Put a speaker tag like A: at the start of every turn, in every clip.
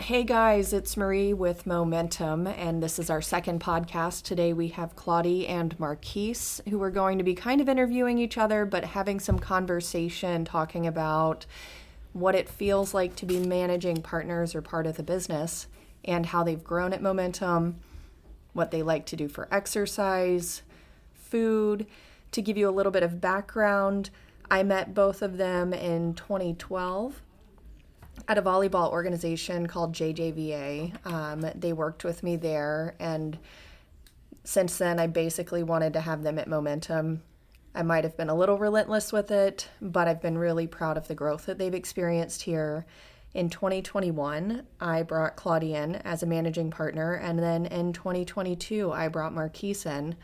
A: Hey guys, it's Marie with Momentum, and this is our second podcast. Today we have Klodi and Marquis, who are going to be kind of interviewing each other, but having some conversation talking about what it feels like to be managing partners or part of the business, and how they've grown at Momentum, what they like to do for exercise, food. To give you a little bit of background, I met both of them in 2012 at a volleyball organization called JJVA. Um, they worked with me there, and since then, I basically wanted to have them at Momentum. I might have been a little relentless with it, but I've been really proud of the growth that they've experienced here. In 2021, I brought Klodi in as a managing partner, and then in 2022, I brought Marquis in.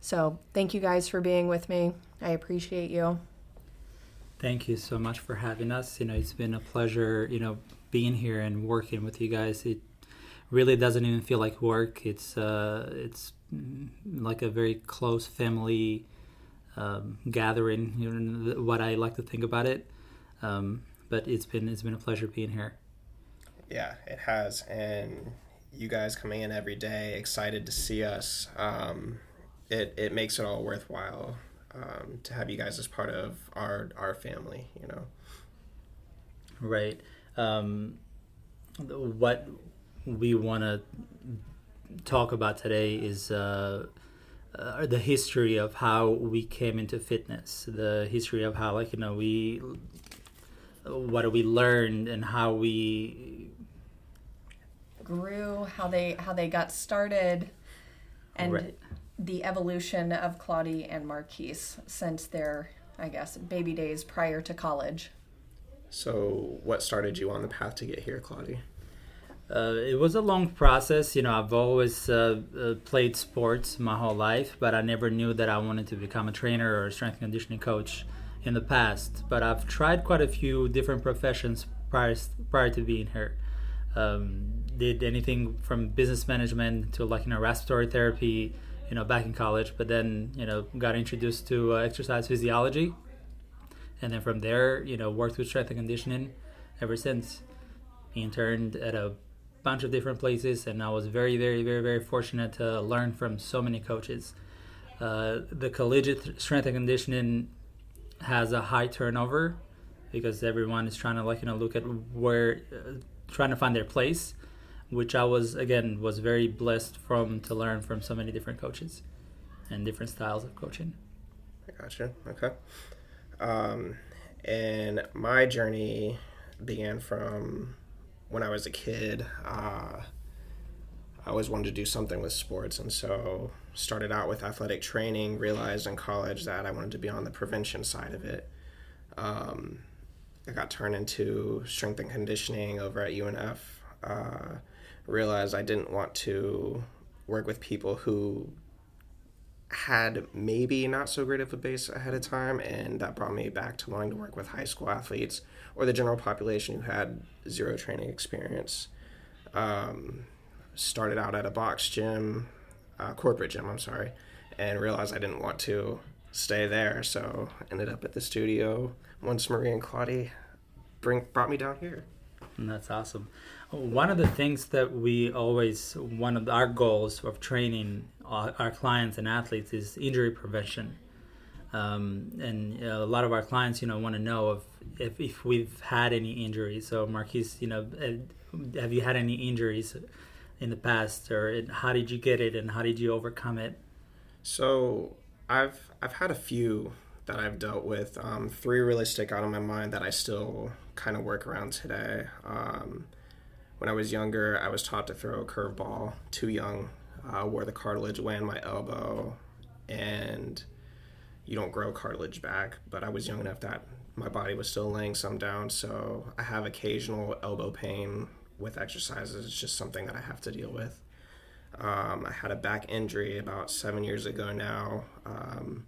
A: So, thank you guys for being with me. I appreciate you.
B: Thank you so much for having us. You know, it's been a pleasure, you know, being here and working with you guys. It really doesn't even feel like work. It's uh, it's like a very close family um, gathering. You know, what I like to think about it. Um, but it's been it's been a pleasure being here.
C: Yeah, it has, and you guys coming in every day, excited to see us. Um, it it makes it all worthwhile um, to have you guys as part of our our family. You know.
B: Right. Um, what we want to talk about today is uh, uh, the history of how we came into fitness, the history of how, like you know, we what we learned and how we
A: grew, how they how they got started, and right the evolution of Klodi and Marquis since their, I guess, baby days prior to college.
C: So, what started you on the path to get here, Klodi?
B: Uh, it was a long process. You know, I've always uh, uh, played sports my whole life, but I never knew that I wanted to become a trainer or a strength and conditioning coach in the past. But I've tried quite a few different professions prior prior to being here. Um, did anything from business management to like you know respiratory therapy, you know, back in college, but then, you know, got introduced to uh, exercise physiology. And then from there, you know, worked with strength and conditioning ever since. Interned at a bunch of different places, and I was very, very, very, very fortunate to learn from so many coaches. Uh, the collegiate strength and conditioning has a high turnover because everyone is trying to like you know look at where uh, trying to find their place which I was again was very blessed from to learn from so many different coaches and different styles of coaching.
C: I gotcha. Okay. Um, and my journey began from when I was a kid. Uh, I always wanted to do something with sports, and so started out with athletic training. Realized in college that I wanted to be on the prevention side of it. Um, I got turned into strength and conditioning over at UNF. Uh, realized I didn't want to work with people who had maybe not so great of a base ahead of time, and that brought me back to wanting to work with high school athletes or the general population who had zero training experience. Um, started out at a box gym, uh, corporate gym, I'm sorry, and realized I didn't want to stay there, so ended up at the studio once Marie and Klodi bring brought me down here.
B: And that's awesome. One of the things that we always, one of our goals of training our, clients and athletes is injury prevention. Um, and a lot of our clients, you know, want to know if, if, if we've had any injuries. So, Marquis, you know, uh, have you had any injuries in the past, or how did you get it, and how did you overcome it?
C: So, I've I've had a few that I've dealt with. Um, three really stick out in my mind that I still kind of work around today. Um, when I was younger, I was taught to throw a curveball too young, uh, where the cartilage in my elbow, and you don't grow cartilage back. But I was young enough that my body was still laying some down, so I have occasional elbow pain with exercises. It's just something that I have to deal with. Um, I had a back injury about seven years ago now. Um,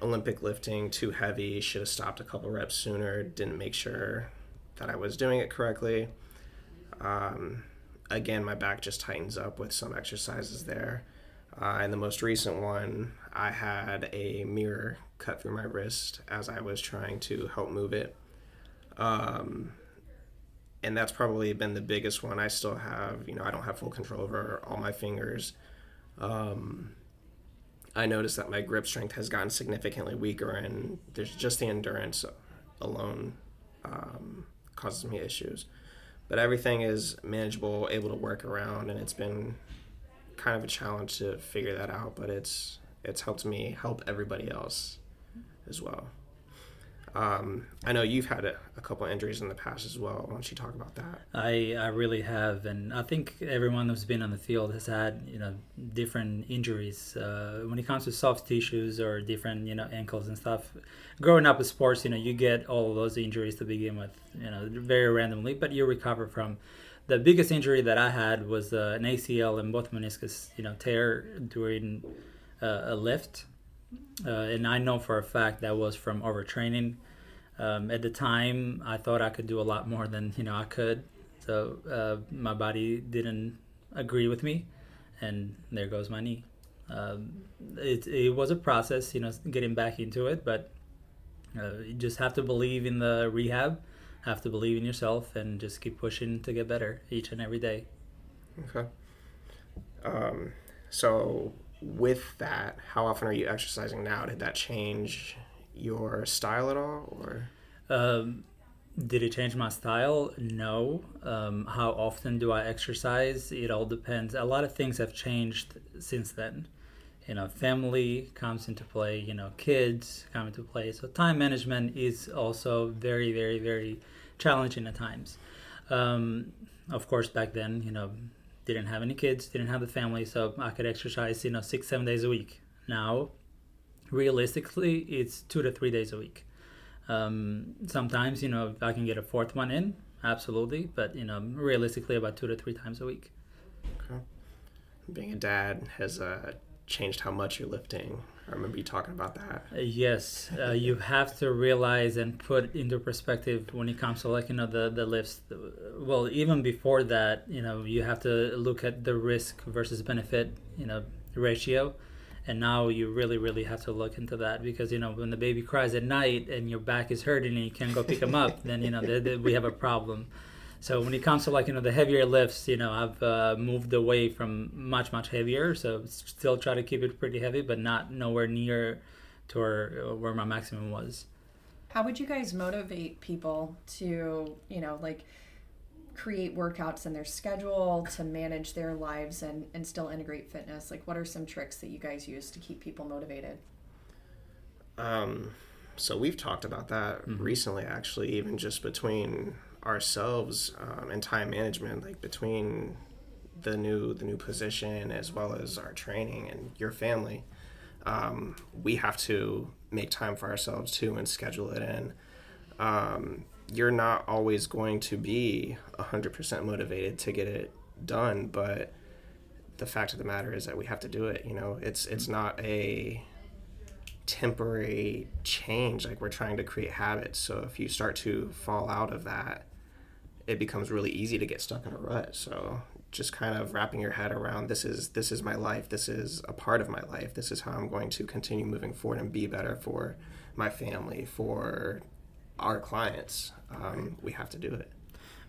C: Olympic lifting too heavy, should have stopped a couple reps sooner, didn't make sure that I was doing it correctly. Um, again, my back just tightens up with some exercises there. Uh, and the most recent one, I had a mirror cut through my wrist as I was trying to help move it. Um, and that's probably been the biggest one. I still have, you know, I don't have full control over all my fingers. Um, I noticed that my grip strength has gotten significantly weaker, and there's just the endurance alone um, causes me issues. But everything is manageable, able to work around, and it's been kind of a challenge to figure that out. But it's it's helped me help everybody else as well. Um, I know you've had a, a couple injuries in the past as well. Why don't you talk about that?
B: I, I really have, and I think everyone who's been on the field has had you know different injuries uh, when it comes to soft tissues or different you know ankles and stuff. Growing up with sports, you know you get all those injuries to begin with, you know very randomly, but you recover from. The biggest injury that I had was uh, an ACL and both meniscus, you know, tear during uh, a lift, uh, and I know for a fact that was from overtraining um, at the time, I thought I could do a lot more than you know I could. So uh, my body didn't agree with me, and there goes my knee. Um, it it was a process, you know, getting back into it, but uh, you just have to believe in the rehab, have to believe in yourself, and just keep pushing to get better each and every day.
C: Okay. Um, so with that, how often are you exercising now? Did that change your style at all, or?
B: Um, did it change my style? No. Um, how often do I exercise? It all depends. A lot of things have changed since then. You know, family comes into play. You know, kids come into play. So time management is also very, very, very challenging at times. Um, of course, back then, you know, didn't have any kids, didn't have the family, so I could exercise, you know, six, seven days a week. Now, realistically, it's two to three days a week. Um, sometimes, you know, I can get a fourth one in, absolutely, but you know, realistically, about two to three times a week.
C: Okay. Being a dad has uh, changed how much you're lifting. I remember you talking about that.
B: Uh, yes, uh, you have to realize and put into perspective when it comes to like you know the the lifts. Well, even before that, you know, you have to look at the risk versus benefit, you know, ratio and now you really really have to look into that because you know when the baby cries at night and your back is hurting and you can't go pick him up then you know th- th- we have a problem. So when it comes to like you know the heavier lifts you know i've uh, moved away from much much heavier. So still try to keep it pretty heavy but not nowhere near to where, uh, where my maximum was.
A: How would you guys motivate people to you know like create workouts in their schedule to manage their lives and, and still integrate fitness? Like, what are some tricks that you guys use to keep people motivated?
C: Um, so we've talked about that mm-hmm. recently, actually, even just between ourselves um, and time management, like between the new the new position as well as our training and your family. Um, we have to make time for ourselves too and schedule it in. Um, you're not always going to be 100% motivated to get it done but the fact of the matter is that we have to do it you know? It's it's not a temporary change like we're trying to create habits. So if you start to fall out of that it becomes really easy to get stuck in a rut. So just kind of wrapping your head around this is this is my life this is a part of my life this is how i'm going to continue moving forward and be better for my family for our clients, um, we have to do it.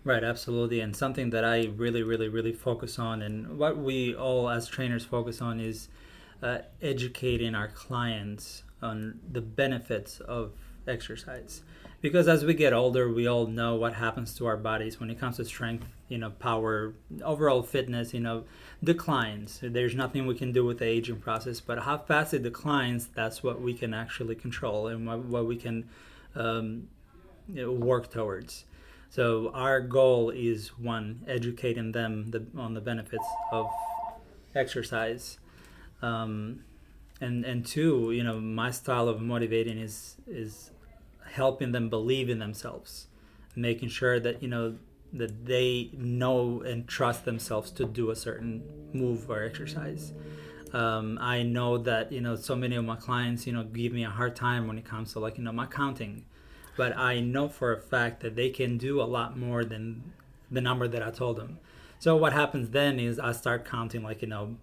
B: Right, absolutely. And something that I really, really, really focus on, and what we all as trainers focus on, is uh, educating our clients on the benefits of exercise. Because as we get older, we all know what happens to our bodies when it comes to strength, you know, power, overall fitness, you know, declines. There's nothing we can do with the aging process, but how fast it declines, that's what we can actually control and what, what we can um, work towards. So our goal is one, educating them the, on the benefits of exercise, um, and and two, you know, my style of motivating is is helping them believe in themselves, making sure that you know that they know and trust themselves to do a certain move or exercise. Um, I know that you know so many of my clients you know give me a hard time when it comes to like you know my counting but I know for a fact that they can do a lot more than the number that I told them. So what happens then is I start counting like you know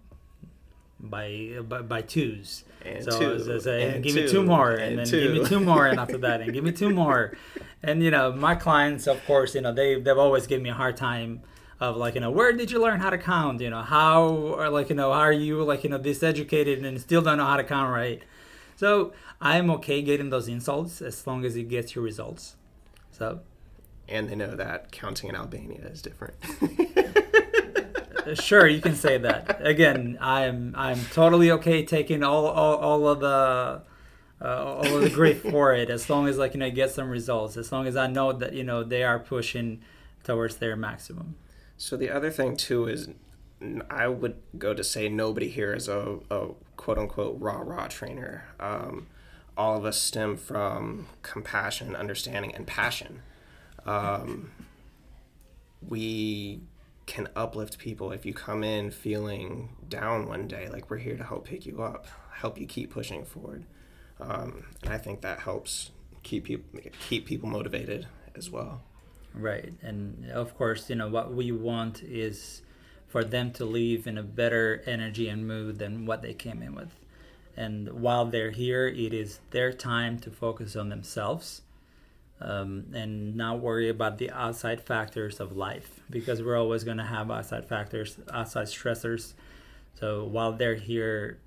B: by by, by twos.
C: And
B: so
C: two,
B: I was, saying,
C: and
B: give me
C: two,
B: two more, and,
C: and
B: then
C: two.
B: give me two more, and after that, and give me two more, and you know, my clients, of course, you know, they they've always given me a hard time of like, you know, where did you learn how to count? You know, how or like, you know, how are you like, you know, this educated and still don't know how to count right? So I'm okay getting those insults as long as it gets you results. So
C: and they know that counting in Albania is different.
B: Uh, sure you can say that again i'm i'm totally okay taking all all, all of the uh, all of the grief for it as long as like you know I get some results as long as i know that you know they are pushing towards their maximum
C: so the other thing too is I would go to say nobody here is a, a quote unquote raw raw trainer. Um, all of us stem from compassion, understanding, and passion. Um, we can uplift people if you come in feeling down one day. Like we're here to help pick you up, help you keep pushing forward, um, and I think that helps keep you keep people motivated as well.
B: right and of course you know what we want is for them to leave in a better energy and mood than what they came in with and while they're here it is their time to focus on themselves um, and not worry about the outside factors of life because we're always going to have outside factors, outside stressors. So while they're here,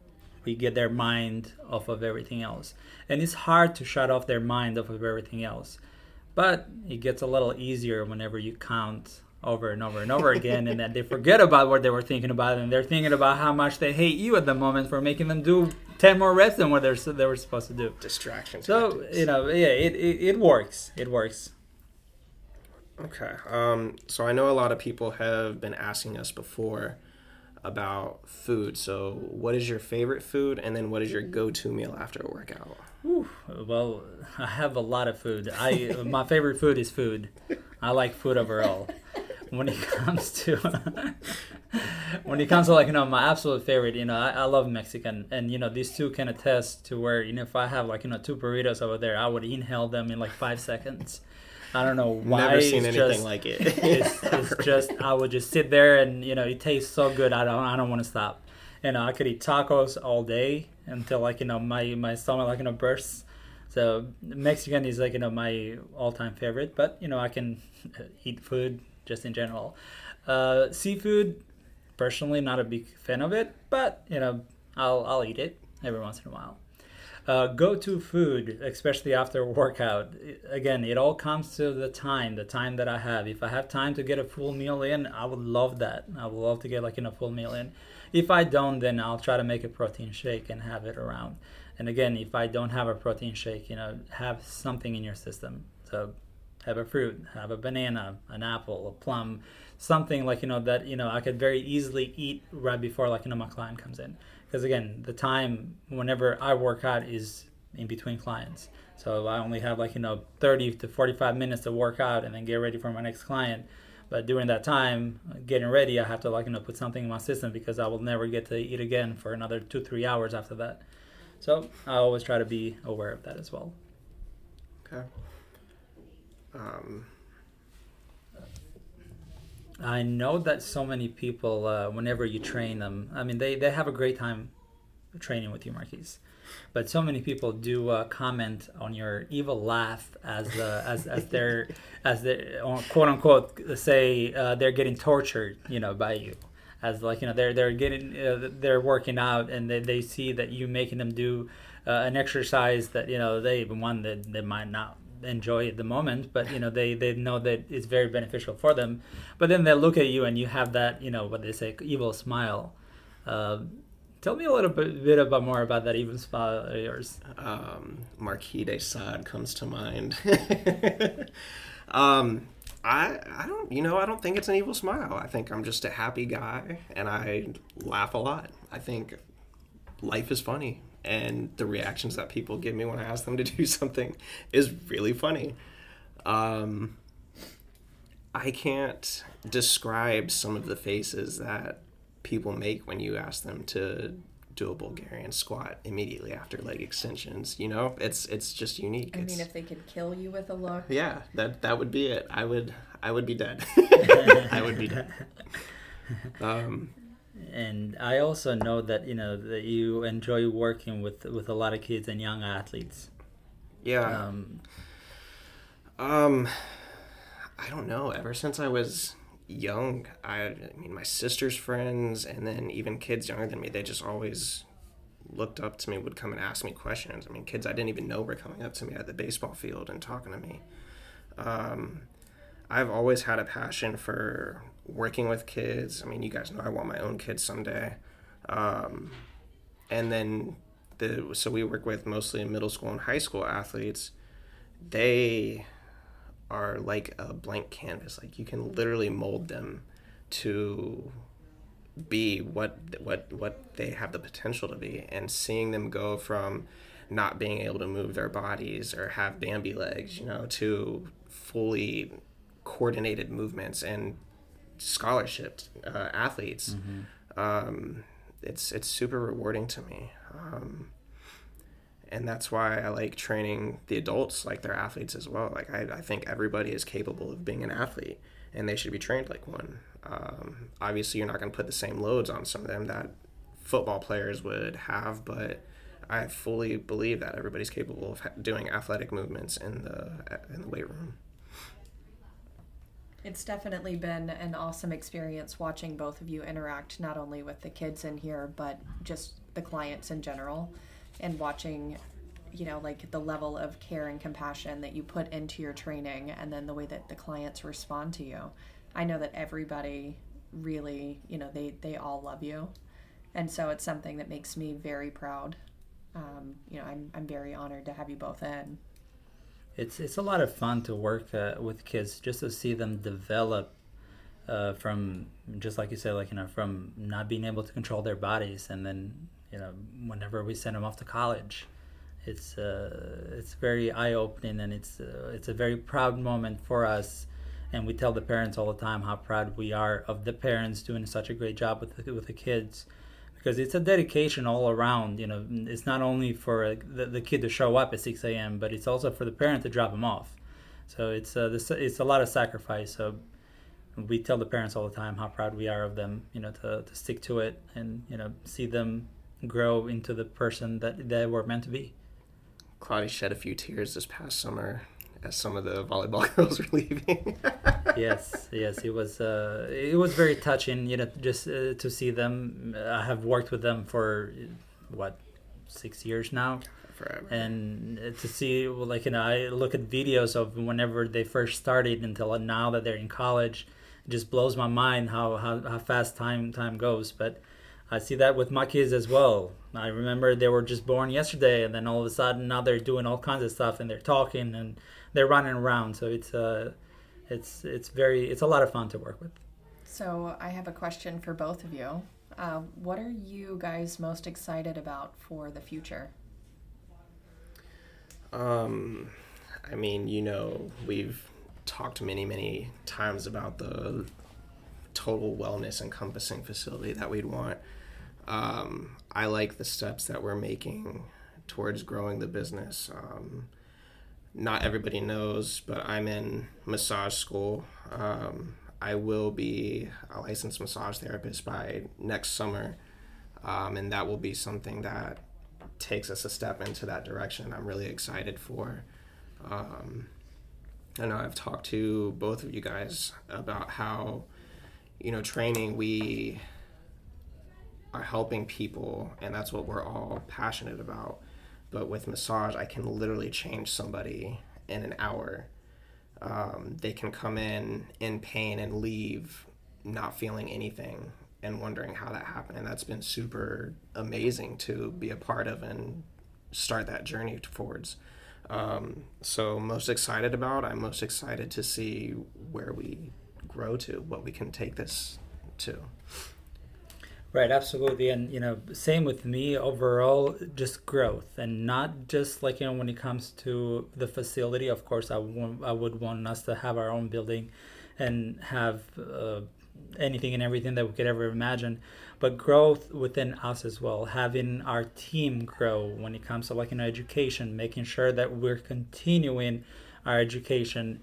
B: we get their mind off of everything else. And it's hard to shut off their mind off of everything else. But it gets a little easier whenever you count over and over and over again and that they forget about what they were thinking about and they're thinking about how much they hate you at the moment for making them do 10 more reps than what they're, they were supposed to do.
C: Distraction.
B: So
C: tactics.
B: you know, yeah, it, it, it works. It works.
C: Okay. Um, so I know a lot of people have been asking us before about food. So what is your favorite food, and then what is your go-to meal after a workout?
B: Whew. Well, I have a lot of food. I my favorite food is food. I like food overall. When it comes to when it comes to like you know my absolute favorite, you know I, I love Mexican, and you know these two can attest to where you know if I have like you know two burritos over there, I would inhale them in like five seconds. I don't know why.
C: Never seen
B: it's
C: anything
B: just-
C: like it.
B: it's, it's just I would just sit there and you know it tastes so good. I don't I don't want to stop. You know I could eat tacos all day until like you know my my stomach like you know bursts. So Mexican is like you know my all time favorite, but you know I can eat food just in general. Uh, seafood, personally not a big fan of it, but you know I'll I'll eat it every once in a while. Uh, go to food, especially after workout. Again, it all comes to the time, the time that I have. If I have time to get a full meal in, I would love that. I would love to get like in a full meal in. If I don't, then I'll try to make a protein shake and have it around. And again, if I don't have a protein shake, you know, have something in your system. So have a fruit, have a banana, an apple, a plum, something like you know that you know I could very easily eat right before like you know my client comes in. Because again, the time whenever I work out is in between clients, so I only have like you know 30 to 45 minutes to work out and then get ready for my next client. But during that time, getting ready, I have to like you know put something in my system because I will never get to eat again for another two three hours after that. So I always try to be aware of that as well.
C: Okay. Um,
B: I know that so many people, uh, whenever you train them, I mean, they, they have a great time training with you, Marquis. But so many people do uh, comment on your evil laugh as uh, as as they're as they quote unquote say uh, they're getting tortured, you know, by you. As like you know they're they're getting uh, they're working out and they, they see that you making them do uh, an exercise that you know they one that they might not enjoy the moment but you know they they know that it's very beneficial for them but then they look at you and you have that you know what they say evil smile uh, tell me a little bit, bit about more about that evil smile of yours
C: um, Marquis de Sade comes to mind. um, I I don't you know I don't think it's an evil smile. I think I'm just a happy guy and I laugh a lot. I think life is funny and the reactions that people give me when I ask them to do something is really funny. Um, I can't describe some of the faces that people make when you ask them to do a Bulgarian squat immediately after leg extensions. You know, it's it's just unique.
A: I
C: It's-
A: mean, if they could kill you with a look.
C: yeah, that that would be it. I would I would be dead. I would be dead. Um,
B: and I also know that you know that you enjoy working with with a lot of kids and young athletes.
C: Yeah.
B: Um,
C: Um, I don't know. Ever since I was young, I, I mean, my sister's friends, and then even kids younger than me, they just always looked up to me, would come and ask me questions. I mean, kids I didn't even know were coming up to me at the baseball field and talking to me. Um, I've always had a passion for working with kids. I mean, you guys know I want my own kids someday. Um, and then the so we work with mostly middle school and high school athletes. They are like a blank canvas. Like you can literally mold them to be what what what they have the potential to be and seeing them go from not being able to move their bodies or have bambi legs you know to fully coordinated movements and scholarship uh, athletes um, it's it's super rewarding to me um, and that's why I like training the adults like they're athletes as well. Like I, I think everybody is capable of being an athlete, and they should be trained like one. Um, obviously, you're not going to put the same loads on some of them that football players would have, but I fully believe that everybody's capable of ha- doing athletic movements in the in the weight room.
A: It's definitely been an awesome experience watching both of you interact, not only with the kids in here, but just the clients in general, and watching, you know, like the level of care and compassion that you put into your training, and then the way that the clients respond to you. I know that everybody really, you know, they they all love you, and so it's something that makes me very proud. Um, you know, I'm I'm very honored to have you both in.
B: It's it's a lot of fun to work uh, with kids just to see them develop uh, from just like you said like you know from not being able to control their bodies and then you know whenever we send them off to college it's uh, it's very eye opening and it's uh, it's a very proud moment for us. And we tell the parents all the time how proud we are of the parents doing such a great job with the, with the kids because it's a dedication all around. You know, it's not only for the, the kid to show up at 6 a.m., but it's also for the parent to drop him off. So it's uh, this, it's a lot of sacrifice. So we tell the parents all the time how proud we are of them. You know, to, to stick to it and you know see them grow into the person that they were meant to be.
C: Claudia shed a few tears this past summer as some of the volleyball girls were leaving.
B: yes, yes, it was. Uh, it was very touching. You know, just uh, to see them. I have worked with them for what six years now.
C: Forever.
B: and to see like you know i look at videos of whenever they first started until now that they're in college it just blows my mind how, how, how fast time time goes but i see that with my kids as well i remember they were just born yesterday and then all of a sudden now they're doing all kinds of stuff and they're talking and they're running around so it's uh it's it's very it's a lot of fun to work with
A: So I have a question for both of you. Uh, what are you guys most excited about for the future?
C: Um, I mean, you know, we've talked many, many times about the total wellness encompassing facility that we'd want. Um, I like the steps that we're making towards growing the business. Um, not everybody knows, but I'm in massage school. Um, I will be a licensed massage therapist by next summer, um, and that will be something that takes us a step into that direction. I'm really excited for. Um, I know I've talked to both of you guys about how, you know, training we are helping people, and that's what we're all passionate about. But with massage, I can literally change somebody in an hour. Um, they can come in in pain and leave not feeling anything and wondering how that happened. And that's been super amazing to be a part of and start that journey towards. Um, so, most excited about, I'm most excited to see where we grow to, what we can take this to.
B: Right, absolutely, and you know, same with me. Overall, just growth, and not just like you know, when it comes to the facility. Of course, I want, I would want us to have our own building, and have uh, anything and everything that we could ever imagine, but growth within us as well. Having our team grow when it comes to like you know, education, making sure that we're continuing our education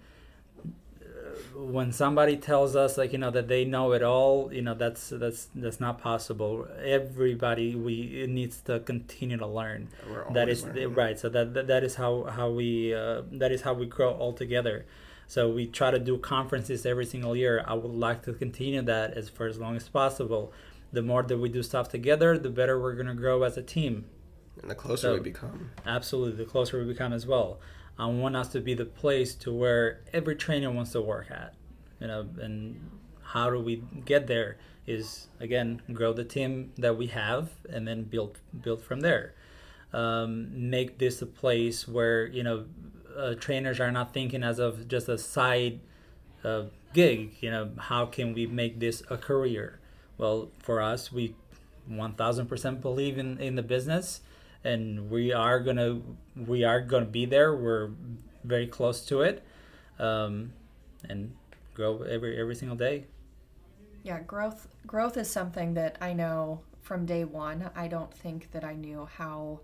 B: when somebody tells us like you know that they know it all you know that's that's that's not possible. Everybody we needs to continue to learn. That is learning. right. So that, that that is how how we uh, that is how we grow all together. So we try to do conferences every single year. I would like to continue that as for as long as possible. The more that we do stuff together the better we're going to grow as a team.
C: And the closer so, we become.
B: absolutely the closer we become as well I want us to be the place to where every trainer wants to work at. You know, and how do we get there? Is again grow the team that we have and then build build from there. Um, make this a place where you know uh, trainers are not thinking as of just a side uh, gig. You know, how can we make this a career? Well, for us, we 1000% believe in, in the business and we are gonna we are gonna be there. We're very close to it, um, and grow every every single day.
A: Yeah, growth growth is something that I know from day one. I don't think that I knew how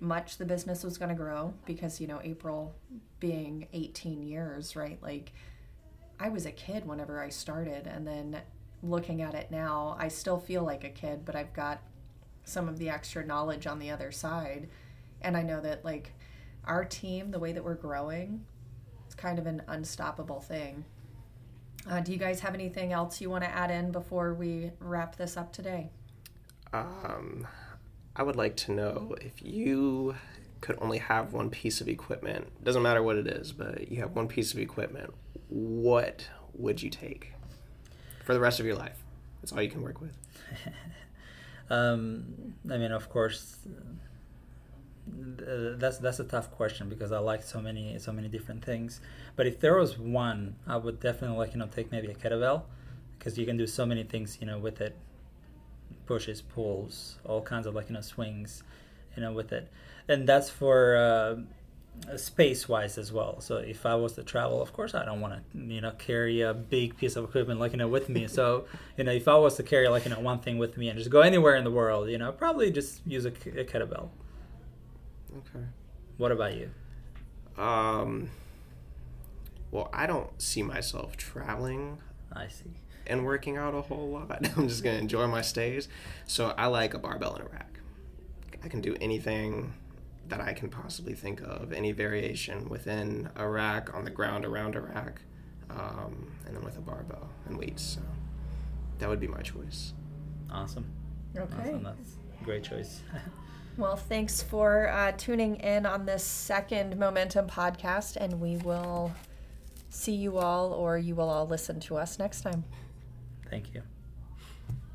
A: much the business was going to grow because you know April being 18 years, right? Like I was a kid whenever I started and then looking at it now, I still feel like a kid, but I've got some of the extra knowledge on the other side. And I know that like our team, the way that we're growing, it's kind of an unstoppable thing. Uh, do you guys have anything else you want to add in before we wrap this up today?
C: Um, I would like to know if you could only have one piece of equipment, doesn't matter what it is, but you have one piece of equipment, what would you take for the rest of your life? That's all you can work with.
B: Um, I mean, of course, uh, that's that's a tough question because I like so many so many different things. But if there was one, I would definitely like you know take maybe a kettlebell because you can do so many things you know with it, pushes, pulls, all kinds of like you know swings, you know with it, and that's for. Uh, space wise as well. So if I was to travel, of course I don't want to you know carry a big piece of equipment like you know with me. So you know if I was to carry like you know one thing with me and just go anywhere in the world, you know probably just use a, a kettlebell.
C: Okay.
B: What about you?
C: Um. Well, I don't see myself traveling.
B: I see.
C: And working out a whole lot. I'm just gonna enjoy my stays. So I like a barbell and a rack. I can do anything that I can possibly think of. Any variation within a rack, on the ground around a rack, um, and then with a barbell and weights. So that would be my choice.
B: Awesome.
A: Okay. Awesome.
B: That's a great choice.
A: well, thanks for uh, tuning in on this second Momentum podcast, and we will see you all, or you will all listen to us next time.
B: Thank you.